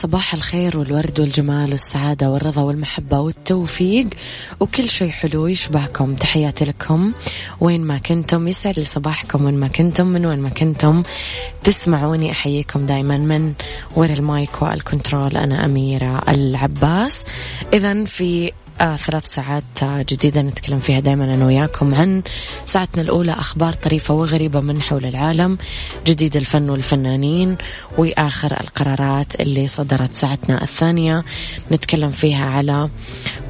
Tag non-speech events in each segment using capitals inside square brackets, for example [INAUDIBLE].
صباح الخير والورد والجمال والسعادة والرضا والمحبة والتوفيق. وكل شيء حلو يشبهكم تحياتي لكم. وين ما كنتم يسعد لي صباحكم. وين ما كنتم من وين ما كنتم تسمعوني أحييكم دايما من وراء ال mic وال control. أنا أميرة العباس. إذا في آه ثلاث ساعات جديدة نتكلم فيها دائما أنا وياكم عن ساعتنا الأولى أخبار طريفة وغريبة من حول العالم جديد الفن والفنانين وآخر القرارات اللي صدرت ساعتنا الثانية. نتكلم فيها على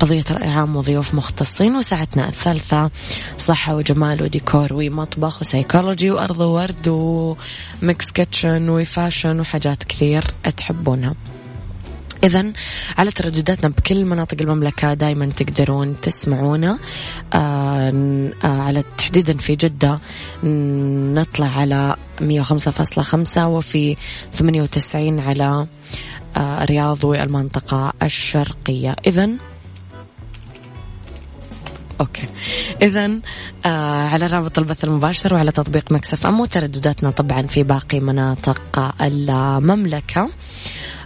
قضية رأي عام وضيوف مختصين وساعتنا الثالثة صحة وجمال وديكور ومطبخ وسيكولوجي وأرض ورد و Mix Kitchen و fashion وحاجات كثير تحبونها. إذا على تردداتنا بكل مناطق المملكة دائما تقدرون تسمعونا. آه آه على تحديدا في جدة نطلع على 105.5 وفي 98 على آه الرياض والمنطقة الشرقية. إذا okay. اذا آه على رابط البث المباشر وعلى تطبيق Mix FM وتردداتنا طبعا في باقي مناطق المملكة.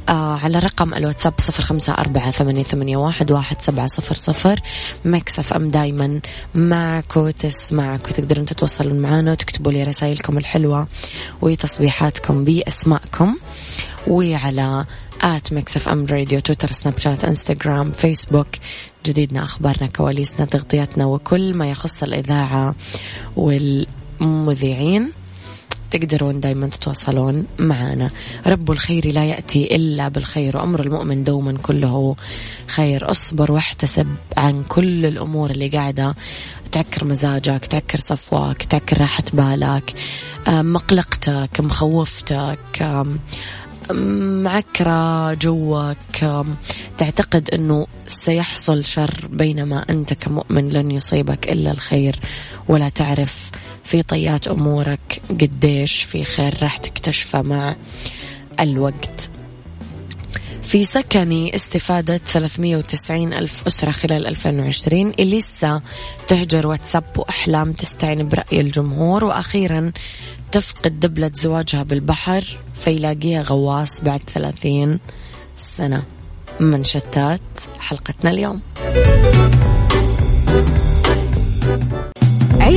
على رقم الواتساب صفر خمسة أربعة ثمانية, واحد, سبعة صفر صفر. Mix FM دايما معك وتسمعك وتقدرون تتواصلون معنا وتكتبوا لي رسائلكم الحلوة وتصبيحاتكم بأسماءكم وعلى at Mix FM Radio تويتر سناب شات إنستغرام فيسبوك. جديدنا أخبارنا كواليسنا تغطياتنا وكل ما يخص الإذاعة والمذيعين. تقدرون دايما تتواصلون معنا. رب الخير لا يأتي إلا بالخير. وأمر المؤمن دوما كله خير. أصبر واحتسب عن كل الأمور اللي قاعدة. تعكر مزاجك تعكر صفواك تعكر راحة بالك مقلقتك مخوفتك معكرة جوك. تعتقد أنه سيحصل شر بينما أنت كمؤمن لن يصيبك إلا الخير. ولا تعرف في طيات أمورك قديش في خير راح تكتشفه مع الوقت. في سكني استفادة 390 ألف أسرة خلال 2020 إليسا تهجر واتساب وأحلام تستعين برأي الجمهور. وأخيرا تفقد دبلة زواجها بالبحر فيلاقيها غواص بعد 30 سنة. من شتات حلقتنا اليوم.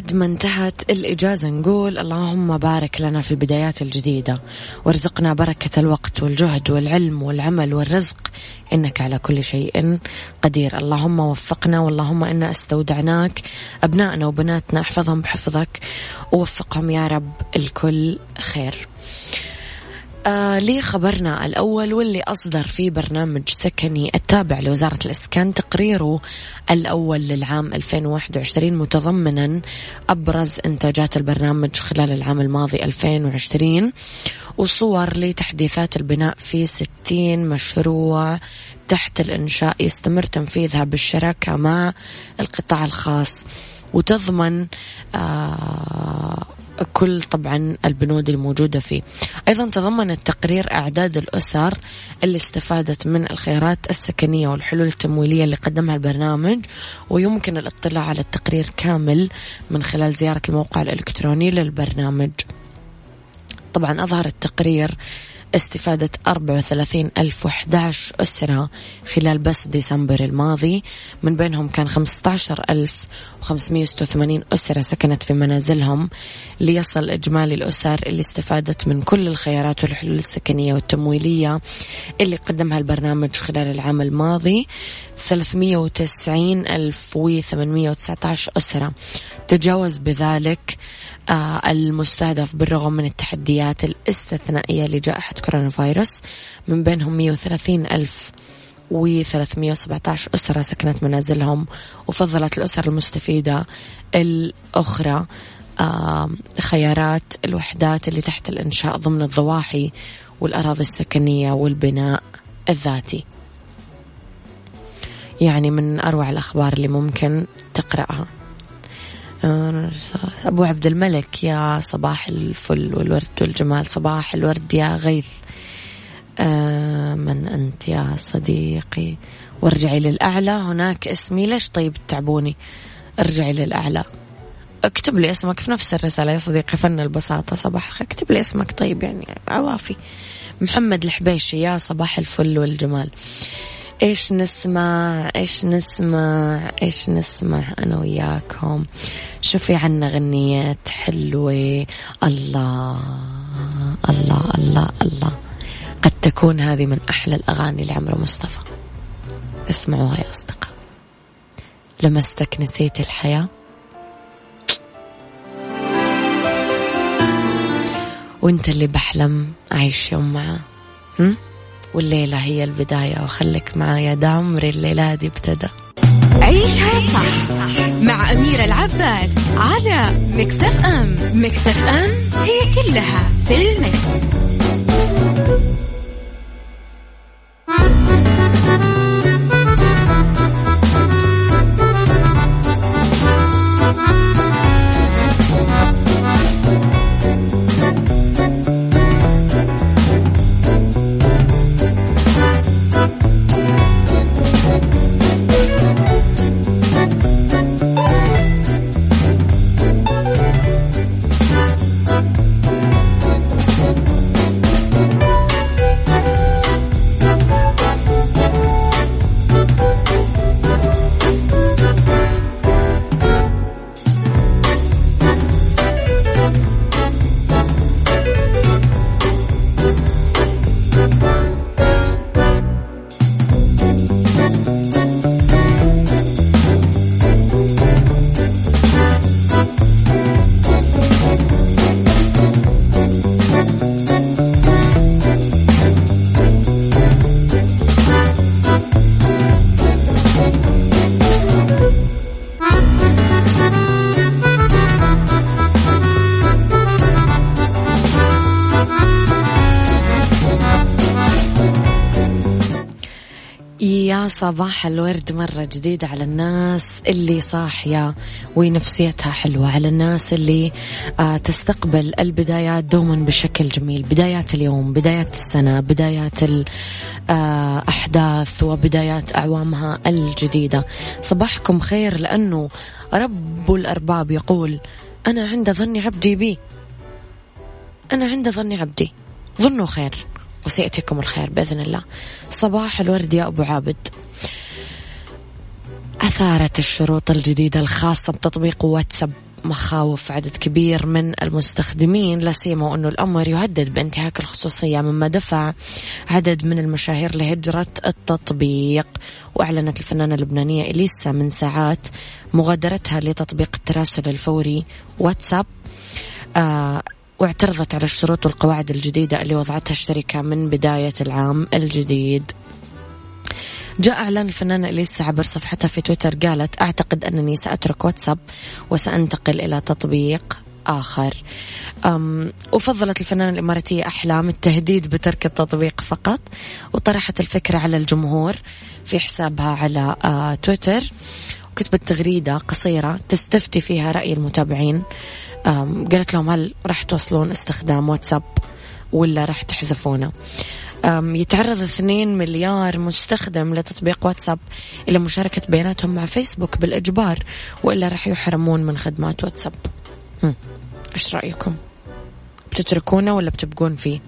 وبعد ما انتهت الإجازة نقول اللهم بارك لنا في البدايات الجديدة. وارزقنا بركة الوقت والجهد والعلم والعمل والرزق. إنك على كل شيء قدير. اللهم وفقنا واللهم إنا استودعناك. أبنائنا وبناتنا أحفظهم بحفظك. ووفقهم يا رب الكل خير. آه لي خبرنا الأول واللي أصدر في برنامج سكني التابع لوزارة الإسكان تقريره الأول للعام 2021 متضمنا أبرز إنتاجات البرنامج خلال العام الماضي 2020 وصور لتحديثات البناء في 60 مشروع تحت الإنشاء يستمر تنفيذها بالشراكة مع القطاع الخاص وتضمن آه كل طبعا البنود الموجودة فيه. أيضا تضمن التقرير أعداد الأسر اللي استفادت من الخيارات السكنية والحلول التمويلية اللي قدمها البرنامج ويمكن الاطلاع على التقرير كامل من خلال زيارة الموقع الإلكتروني للبرنامج. طبعا أظهر التقرير استفادة 34 ألف وحداش أسرة خلال بس ديسمبر الماضي. من بينهم كان 15 ألف وخمسمية وثمانين أسرة سكنت في منازلهم ليصل إجمالي الأسر اللي استفادت من كل الخيارات والحلول السكنية والتمويلية اللي قدمها البرنامج خلال العام الماضي. 390 ألف وثمانمية وتسعة أسرة تجاوز بذلك المستهدف بالرغم من التحديات الاستثنائية لجائحة كورونا فيروس من بينهم 130 ألف و317 أسرة سكنت منازلهم وفضلت الأسر المستفيدة الأخرى. آه، خيارات الوحدات اللي تحت الإنشاء ضمن الضواحي والأراضي السكنية والبناء الذاتي. يعني من أروع الأخبار اللي ممكن تقرأها. أبو عبد الملك يا صباح الفل والورد والجمال صباح الورد يا غيث. آه، من أنت يا صديقي؟ وارجعي للأعلى. هناك اسمي ليش طيب تعبوني؟ ارجعي للأعلى. اكتب لي اسمك في نفس الرسالة يا صديقي فن البساطة صباح الخير. اكتب لي اسمك طيب يعني عوافي. محمد الحبيشي يا صباح الفل والجمال. إيش نسمع؟ إيش نسمع؟ إيش نسمع أنا وياكم؟ شوفي عنا غنيات حلوة. الله الله الله الله. قد تكون هذه من أحلى الأغاني لعمرو مصطفى. اسمعوها يا أصدقاء. لمستك نسيت الحياة. وانت اللي بحلم اعيش يوم معاه. والليلة هي البداية. وخليك معايا دا عمري الليلة دي ابتدى عيشها صح مع أميرة العباس على مكتف أم. مكتف أم هي كلها في المكس. صباح الورد مرة جديد على الناس اللي صاحية ونفسيتها حلوة على الناس اللي آه، تستقبل البدايات دوما بشكل جميل. بدايات اليوم بدايات السنة بدايات الأحداث آه، وبدايات أعوامها الجديدة. صباحكم خير لأنه رب الأرباب يقول أنا عند ظن عبدي بي. أنا عند ظن عبدي. ظنوا خير. وسيأتيكم الخير بإذن الله. صباح الورد يا أبو عابد. أثارت الشروط الجديدة الخاصة بتطبيق واتساب مخاوف عدد كبير من المستخدمين لا سيما وانه الأمر يهدد بانتهاك الخصوصية مما دفع عدد من المشاهير لهجرة التطبيق. وأعلنت الفنانة اللبنانية إليسا من ساعات مغادرتها لتطبيق التراسل الفوري واتساب. آه واعترضت على الشروط والقواعد الجديدة اللي وضعتها الشركة من بداية العام الجديد. جاء إعلان الفنانة إليسا عبر صفحتها في تويتر قالت أعتقد أنني سأترك واتساب وسأنتقل إلى تطبيق آخر. أم وفضلت الفنانة الإماراتية أحلام التهديد بترك التطبيق فقط وطرحت الفكرة على الجمهور في حسابها على آه تويتر وكتبت تغريدة قصيرة تستفتي فيها رأي المتابعين. قالت لهم هل راح توصلون استخدام واتساب ولا راح تحذفونه؟ يتعرض 2 مليار مستخدم لتطبيق واتساب إلى مشاركة بياناتهم مع فيسبوك بالإجبار وإلا راح يحرمون من خدمات واتساب. إيش رأيكم؟ بتتركونه ولا بتبقون فيه؟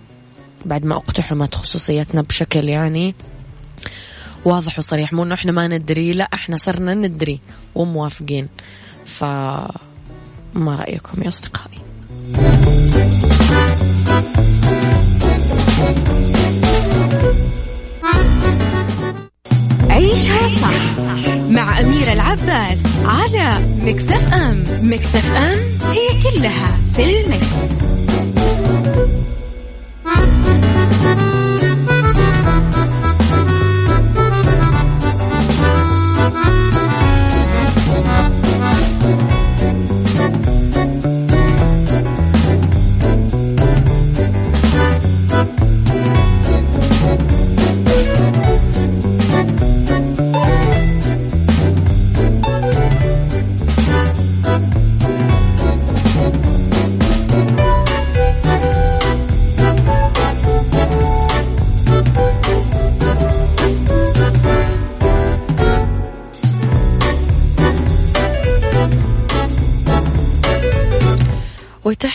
بعد ما اقتحمت خصوصيتنا بشكل يعني واضح وصريح مو إنه إحنا ما ندري لا إحنا صرنا ندري وموافقين. ف ما رأيكم يا أصدقائي عيشها صح مع أميرة العباس على مكتف أم مكتف أم هي كلها في المكس.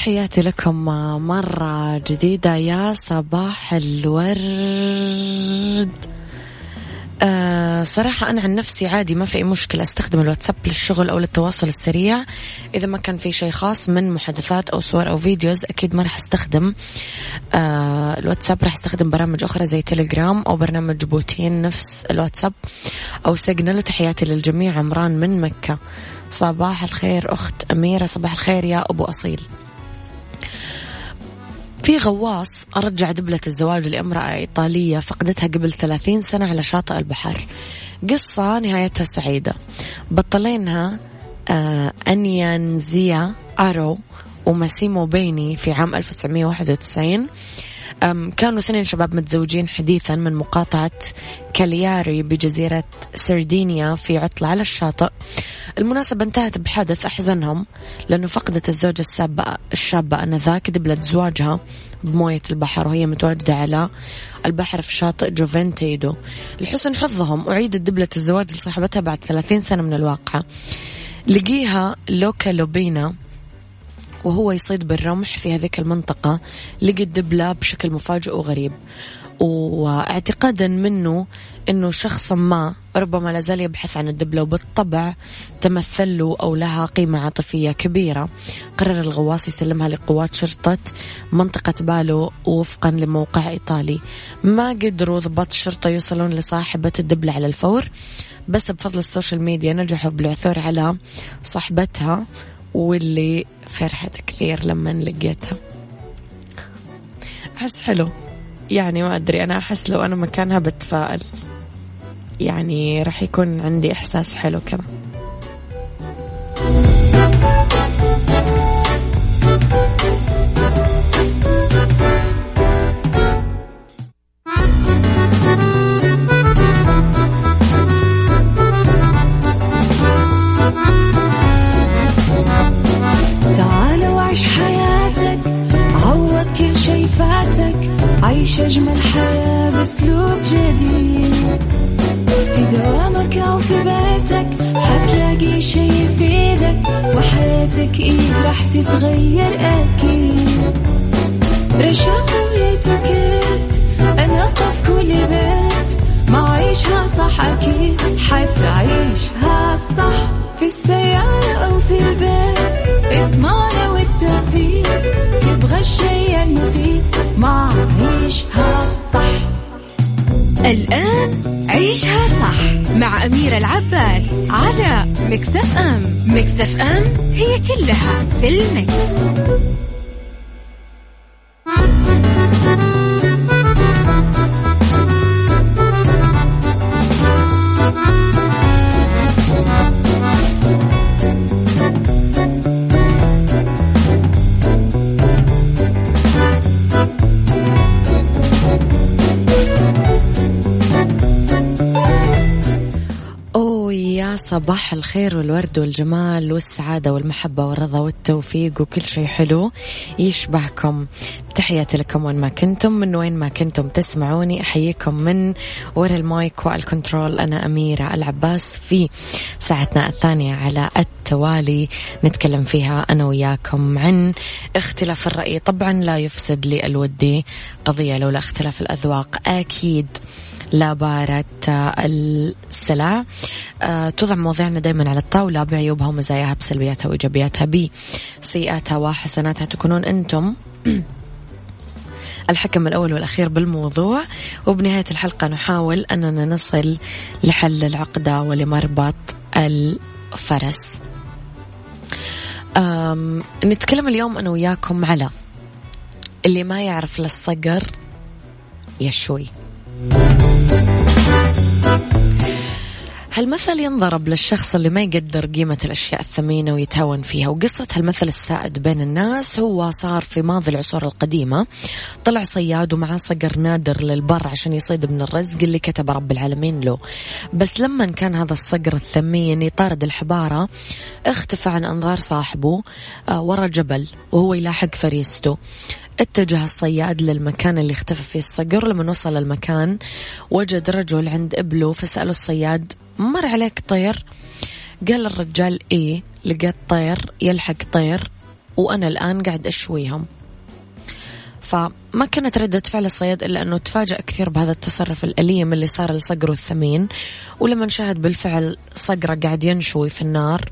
تحياتي لكم مرة جديدة يا صباح الورد. أه صراحة أنا عن نفسي عادي ما في أي مشكلة أستخدم الواتساب للشغل أو للتواصل السريع. إذا ما كان في شيء خاص من محادثات أو صور أو videos أكيد ما راح أستخدم أه الواتساب. راح أستخدم برامج أخرى زي تليجرام أو برنامج بوتيم نفس الواتساب أو سيجنال. وتحياتي للجميع عمران من مكة. صباح الخير أخت أميرة. صباح الخير يا أبو أصيل. في غواص رجع دبلة الزواج لأمرأة إيطالية فقدتها قبل ثلاثين سنة على شاطئ البحر. قصة نهايتها سعيدة. بطلينها آه أنيانزيا أرو وماسيمو بيني في عام 1991 كانوا اثنين شباب متزوجين حديثا من مقاطعة كالياري بجزيرة سردينيا في عطلة على الشاطئ. المناسبة انتهت بحدث أحزنهم لأنه فقدت الزوجة السابة الشابة أنذاك دبلة زواجها بموية البحر وهي متواجدة على البحر في شاطئ جوفنتيدو. لحسن حظهم أعيدت دبلة الزواج لصاحبتها بعد 30 سنة من الواقعة. لقيها لوكا لوبينا وهو يصيد بالرمح في هذيك المنطقة لقى الدبلة بشكل مفاجئ وغريب. واعتقادا منه إنه شخص ما ربما لازال يبحث عن الدبلة وبالطبع تمثل له أو لها قيمة عاطفية كبيرة. قرر الغواص يسلمها لقوات شرطة منطقة بالو وفقا لموقع إيطالي. ما قدروا ضباط الشرطه يوصلون لصاحبة الدبلة على الفور بس بفضل السوشيال ميديا نجحوا بالعثور على صاحبتها. واللي فرحت كثير لما لقيتها. أحس حلو. يعني ما أدري أنا أحس لو أنا مكانها بتفائل. يعني راح يكون عندي إحساس حلو كذا. تتغير أكيد رشاق ويتوكيت أنا قف كل بيت ما عيشها صح أكيد حتعيشها صح. في السيارة أو في البيت اضمعنا والتوفيق تبغى الشيء المفيد ما عيشها صح. الآن عيشها صح مع أميرة العباس على مكتف أم مكتف أم هي كلها في المكس. صباح الخير والورد والجمال والسعادة والمحبة والرضا والتوفيق وكل شيء حلو يشبهكم. تحياتي لكم وين ما كنتم من وين ما كنتم تسمعوني أحييكم من وراء المايك والكنترول أنا أميرة العباس في ساعتنا الثانية على التوالي نتكلم فيها أنا وياكم عن اختلاف الرأي. طبعا لا يفسد للود قضية لولا اختلاف الأذواق. أكيد لا بارة السلع. توضع مواضيعنا دائما على الطاولة بعيوبها ومزاياها بسلبياتها وإيجابياتها بسيئاتها وحسناتها. تكونون أنتم [CLEARS THROAT] الحكم الأول والأخير بالموضوع. وبنهاية الحلقة نحاول أننا نصل لحل العقدة ولمربط الفرس. نتكلم اليوم أنا وياكم على اللي ما يعرف للصقر يشوي. هالمثل ينضرب للشخص اللي ما يقدر قيمة الأشياء الثمينة ويتهاون فيها. وقصة هالمثل السائد بين الناس هو صار في ماضي العصور القديمة. طلع صياد ومعاه صقر نادر للبر عشان يصيد من الرزق اللي كتب رب العالمين له. بس لما كان هذا الصقر الثمين يطارد الحبارة اختفى عن أنظار صاحبه آه، ورا جبل وهو يلاحق فريسته. اتجه الصياد للمكان اللي اختفى فيه الصقر. لما وصل المكان وجد رجل عند إبله فسأله الصياد مر عليك طير؟ قال الرجال إيه لقيت طير يلحق طير وأنا الآن قاعد أشويهم. فما كانت ردة فعل الصياد إلا أنه تفاجأ كثير بهذا التصرف الأليم اللي صار لصقره الثمين ولما شاهد بالفعل صقرة قاعد ينشوي في النار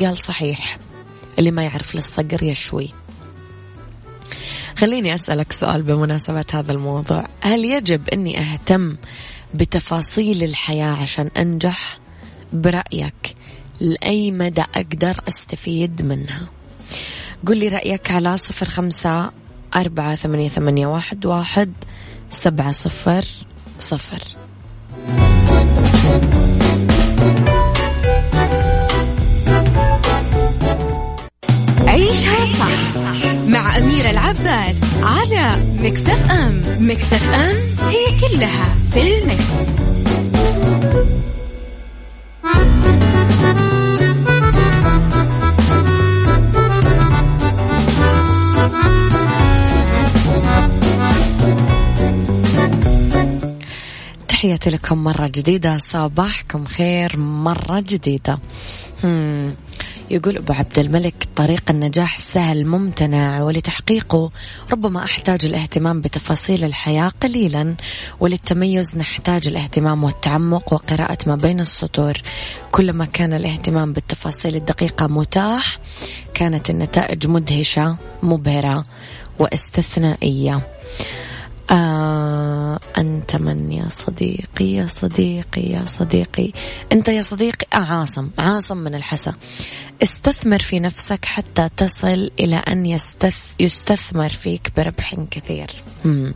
قال صحيح اللي ما يعرف للصقر يشوي. خليني أسألك سؤال بمناسبة هذا الموضوع. هل يجب أني أهتم بتفاصيل الحياة عشان أنجح برأيك. لأي مدى أقدر أستفيد منها؟ قل لي رأيك على صفر خمسة أربعة ثمانية, ثمانية واحد, واحد سبعة صفر صفر. عيشها صح. مع أميرة العباس على مكتف أم مكتف أم هي كلها في المكس. تحياتي لكم مرة جديدة صباحكم خير مرة جديدة. يقول أبو عبد الملك طريق النجاح سهل ممتنع ولتحقيقه ربما أحتاج الاهتمام بتفاصيل الحياة قليلا وللتميز نحتاج الاهتمام والتعمق وقراءة ما بين السطور. كلما كان الاهتمام بالتفاصيل الدقيقة متاح كانت النتائج مدهشة مبهرة واستثنائية. آه أنت من يا صديقي يا صديقي يا صديقي. أنت يا صديقي آه عاصم عاصم من الحسا. استثمر في نفسك حتى تصل إلى أن يستث يستثمر فيك بربح كثير مم.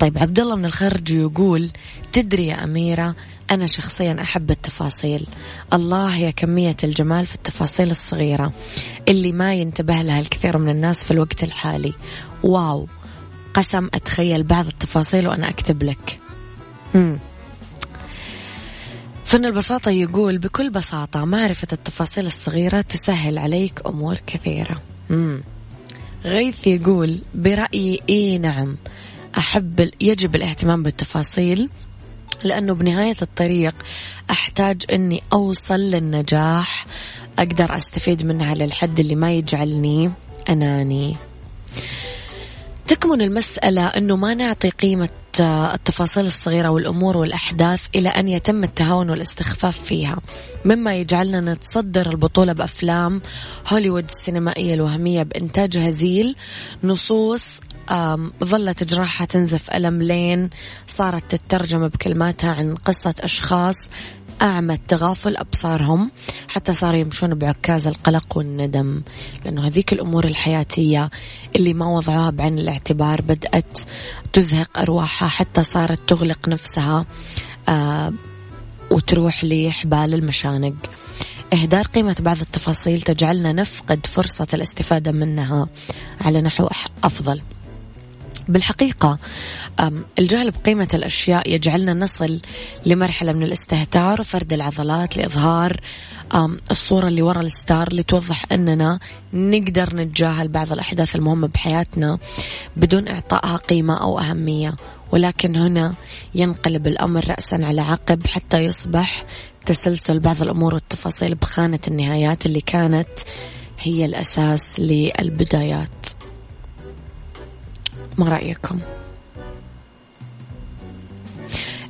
طيب عبد الله من الخرج يقول تدري يا أميرة أنا شخصيا أحب التفاصيل الله يا كمية الجمال في التفاصيل الصغيرة اللي ما ينتبه لها الكثير من الناس في الوقت الحالي واو قسم أتخيل بعض التفاصيل وأنا أكتب لك مم. فن البساطة يقول بكل بساطة معرفة التفاصيل الصغيرة تسهل عليك أمور كثيرة مم. غيث يقول برأيي إيه نعم أحب يجب الاهتمام بالتفاصيل لأنه بنهاية الطريق أحتاج أني أوصل للنجاح أقدر أستفيد منها للحد اللي ما يجعلني أناني تكمن المسألة أنه ما نعطي قيمة التفاصيل الصغيرة والأمور والأحداث إلى أن يتم التهاون والاستخفاف فيها. مما يجعلنا نتصدر البطولة بأفلام هوليوود السينمائية الوهمية بإنتاج هزيل. نصوص ظلت جراحها تنزف ألم لين صارت تترجم بكلماتها عن قصة أشخاص أعمى تغافل أبصارهم حتى صاروا يمشون بعكاز القلق والندم لأنه هذيك الأمور الحياتية اللي ما وضعوها بعين الاعتبار بدأت تزهق أرواحها حتى صارت تغلق نفسها آه وتروح لحبال المشانق. إهدار قيمة بعض التفاصيل تجعلنا نفقد فرصة الاستفادة منها على نحو أفضل. بالحقيقة الجهل بقيمة الأشياء يجعلنا نصل لمرحلة من الاستهتار وفرد العضلات لإظهار الصورة اللي وراء الستار اللي توضح أننا نقدر نتجاهل بعض الأحداث المهمة بحياتنا بدون إعطائها قيمة أو أهمية. ولكن هنا ينقلب الأمر رأسا على عقب حتى يصبح تسلسل بعض الأمور والتفاصيل بخانة النهايات اللي كانت هي الأساس للبدايات. ما رأيكم؟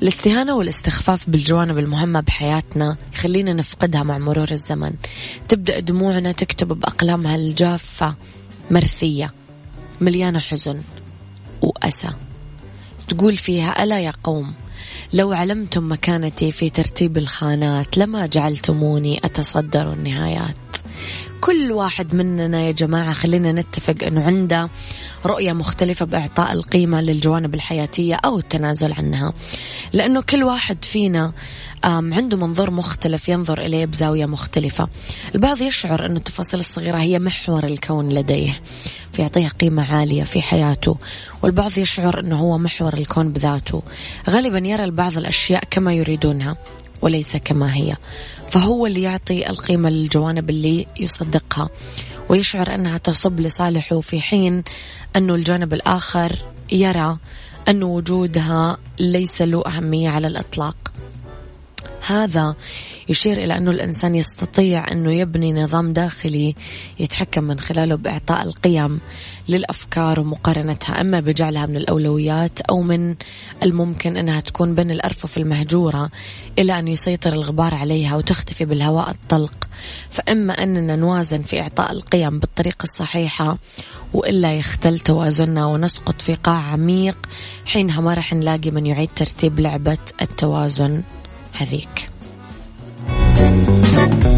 الاستهانة والاستخفاف بالجوانب المهمة بحياتنا يخلينا نفقدها مع مرور الزمن. تبدأ دموعنا تكتب بأقلامها الجافة مرثية مليانة حزن وأسى. تقول فيها ألا يا قوم لو علمتم مكانتي في ترتيب الخانات لما جعلتموني أتصدر النهايات. كل واحد مننا يا جماعة خلينا نتفق أنه عنده رؤية مختلفة بإعطاء القيمة للجوانب الحياتية أو التنازل عنها. لأنه كل واحد فينا عنده منظور مختلف ينظر إليه بزاوية مختلفة. البعض يشعر أن التفاصيل الصغيرة هي محور الكون لديه فيعطيها قيمة عالية في حياته والبعض يشعر أنه هو محور الكون بذاته. غالبا يرى البعض الأشياء كما يريدونها. وليس كما هي. فهو اللي يعطي القيمة للجوانب اللي يصدقها. ويشعر أنها تصب لصالحه في حين أنه الجانب الآخر يرى أن وجودها ليس له أهمية على الإطلاق. هذا يشير إلى أنه الإنسان يستطيع أنه يبني نظام داخلي يتحكم من خلاله بإعطاء القيم للأفكار ومقارنتها إما بجعلها من الأولويات أو من الممكن أنها تكون بين الأرفف المهجورة إلى أن يسيطر الغبار عليها وتختفي بالهواء الطلق. فإما أننا نوازن في إعطاء القيم بالطريقة الصحيحة وإلا يختل توازننا ونسقط في قاع عميق حينها ما رح نلاقي من يعيد ترتيب لعبة التوازن هذيك. どっち?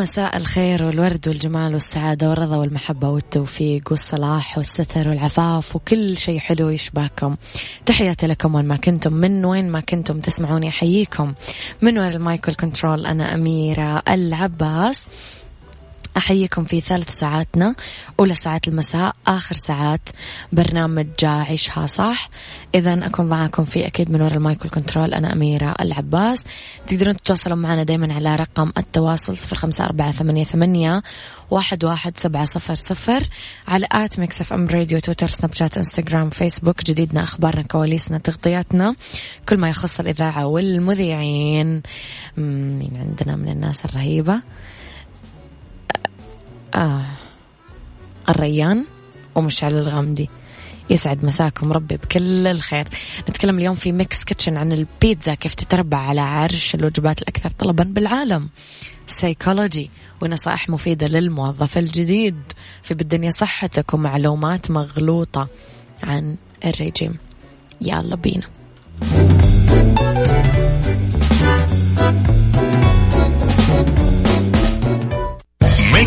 مساء الخير والورد والجمال والسعادة والرضا والمحبة والتوفيق والصلاح والستر والعفاف وكل شيء حلو يشبهكم. تحياتي لكم وين ما كنتم من وين ما كنتم تسمعوني أحييكم. من ورا المايك والكنترول أنا أميرة العباس. أحييكم في ثالث ساعاتنا أولى ساعات المساء آخر ساعات برنامج عيشها صح. إذا أكون معاكم في أكيد من وراء المايك والكنترول أنا أميرة العباس. تقدرون تتواصلوا معنا دايما على رقم التواصل صفر خمسة أربعة ثمانية, ثمانية واحد, واحد سبعة صفر صفر على at ميكس إف إم راديو تويتر سناب شات إنستغرام فيسبوك. جديدنا أخبارنا كواليسنا تغطياتنا كل ما يخص الإذاعة والمذيعين. مين عندنا من الناس الرهيبة؟ آه الريان ومشعل الغامدي. يسعد مساكم ربي بكل الخير. نتكلم اليوم في ميكس كيتشن عن البيتزا كيف تتربع على عرش الوجبات الأكثر طلبا بالعالم. سايكولوجي ونصائح مفيدة للموظف الجديد. في بالدنيا صحتك ومعلومات مغلوطة عن الرجيم يلا بينا.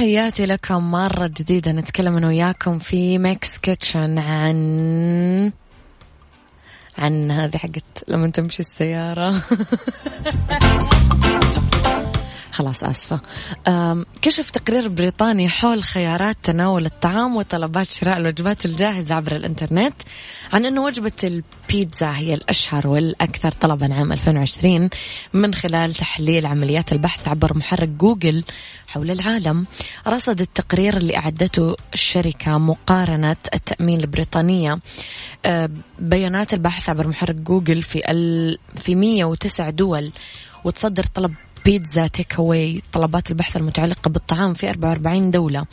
وتحياتي لكم مرة جديدة. نتكلم أنا وياكم في ميكس كيتشن عن عن هذه حقت لما تمشي السيارة. [LAUGHS] خلاص آسفة كشف تقرير بريطاني حول خيارات تناول الطعام وطلبات شراء الوجبات الجاهزة عبر الإنترنت عن أنه وجبة البيتزا هي الأشهر والأكثر طلبا عام 2020 من خلال تحليل عمليات البحث عبر محرك جوجل حول العالم رصد التقرير اللي أعدته الشركة مقارنة التأمين البريطانية بيانات البحث عبر محرك جوجل في. في 109 دول وتصدر طلب بيتزا take away طلبات البحث المتعلقة بالطعام في 44 دولة.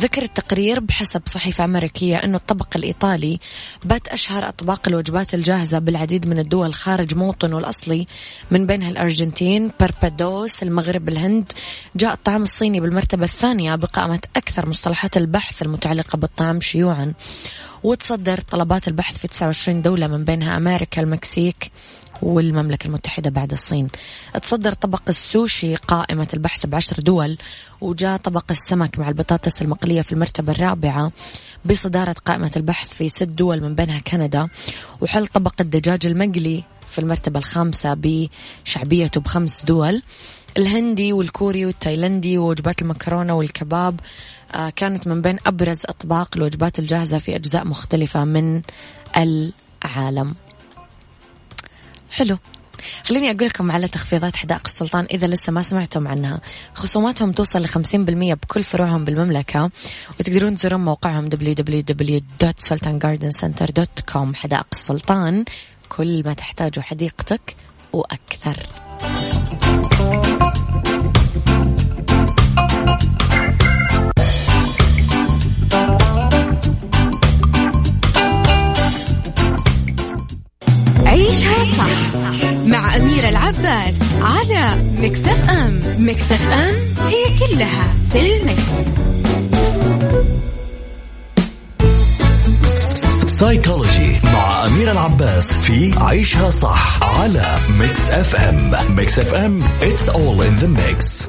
ذكر التقرير بحسب صحيفة أمريكية أنه الطبق الإيطالي بات أشهر أطباق الوجبات الجاهزة بالعديد من الدول خارج موطنه الأصلي. من بينها الأرجنتين بربادوس المغرب الهند. جاء الطعام الصيني بالمرتبة الثانية بقائمة أكثر مصطلحات البحث المتعلقة بالطعام شيوعا. وتصدر طلبات البحث في 29 دولة من بينها أمريكا المكسيك. والمملكة المتحدة بعد الصين. تصدر طبق السوشي قائمة البحث بعشر دول وجاء طبق السمك مع البطاطس المقلية في المرتبة الرابعة بصدارة قائمة البحث في ست دول من بينها كندا وحل طبق الدجاج المقلي في المرتبة الخامسة بشعبيته بخمس دول. الهندي والكوري والتايلندي ووجبات المكرونة والكباب آه، كانت من بين أبرز أطباق الوجبات الجاهزة في أجزاء مختلفة من العالم. حلو. خليني أقول لكم على تخفيضات حدائق السلطان إذا لسه ما سمعتم عنها. خصوماتهم توصل لخمسين بالمية بكل فروعهم بالمملكة وتقدرون تزورون موقعهم www.sultangardencenter.com حدائق السلطان كل ما تحتاجه حديقتك وأكثر. مع أميرة العباس على مكتف أم. مكتف أم هي كلها في ال mix. سايكولوجي مع أميرة العباس في عيشها صح على ميكس أف أم. ميكس أف أم it's all in the mix.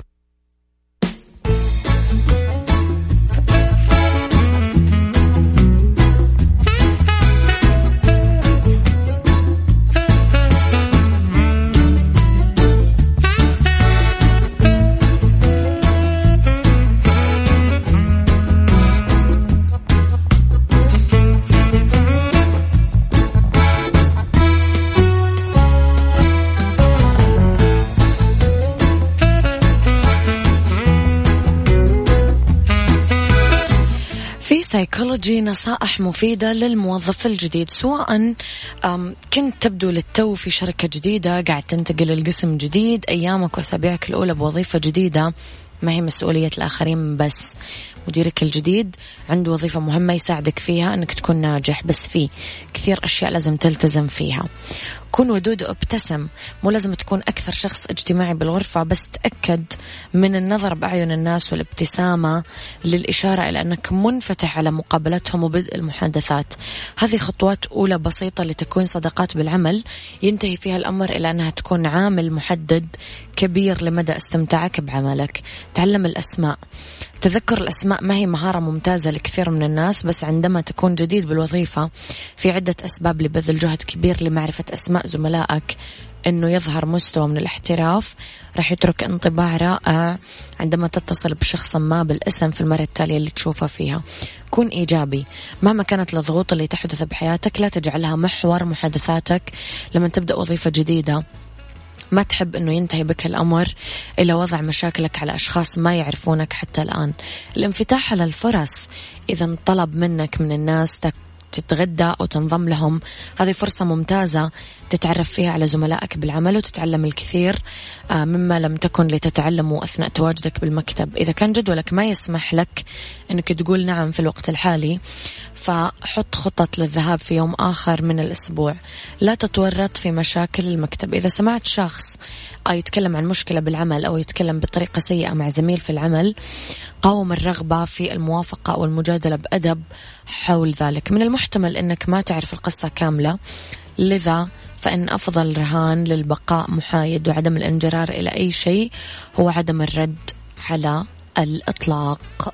سايكولوجي نصائح مفيدة للموظف الجديد سواء كنت تبدو للتو في شركة جديدة قاعد تنتقل لقسم جديد أيامك وأسابيعك الأولى بوظيفة جديدة ما هي مسؤولية الآخرين بس. مديرك الجديد عنده وظيفة مهمة يساعدك فيها أنك تكون ناجح بس في كثير أشياء لازم تلتزم فيها. كن ودود وابتسم مو لازم تكون أكثر شخص اجتماعي بالغرفة بس تأكد من النظر بأعين الناس والابتسامة للإشارة إلى أنك منفتح على مقابلتهم وبدء المحادثات. هذه خطوات أولى بسيطة لتكوين صداقات بالعمل. ينتهي فيها الأمر إلى أنها تكون عامل محدد كبير لمدى استمتاعك بعملك. تعلم الأسماء. تذكر الأسماء ما هي مهارة ممتازة لكثير من الناس بس عندما تكون جديد بالوظيفة في عدة أسباب لبذل جهد كبير لمعرفة أسماء زملائك إنه يظهر مستوى من الاحتراف راح يترك انطباع رائع عندما تتصل بشخص ما بالاسم في المرة التالية اللي تشوفه فيها. كن إيجابي. مهما كانت الضغوط اللي تحدث بحياتك لا تجعلها محور محادثاتك لما تبدأ وظيفة جديدة. ما تحب أنه ينتهي بك الأمر إلى وضع مشاكلك على أشخاص ما يعرفونك حتى الآن. الانفتاح على الفرص. إذا طلب منك من الناس تتغدى أو تنضم لهم. هذه فرصة ممتازة. تتعرف فيها على زملائك بالعمل وتتعلم الكثير آه، مما لم تكن لتتعلمه أثناء تواجدك بالمكتب. إذا كان جدولك ما يسمح لك أنك تقول نعم في الوقت الحالي فحط خطط للذهاب في يوم آخر من الأسبوع. لا تتورط في مشاكل المكتب. إذا سمعت شخص يتكلم عن مشكلة بالعمل أو يتكلم بطريقة سيئة مع زميل في العمل قاوم الرغبة في الموافقة أو المجادلة بأدب حول ذلك. من المحتمل أنك ما تعرف القصة كاملة. لذا فإن أفضل رهان للبقاء محايد وعدم الانجرار إلى أي شيء هو عدم الرد على الإطلاق.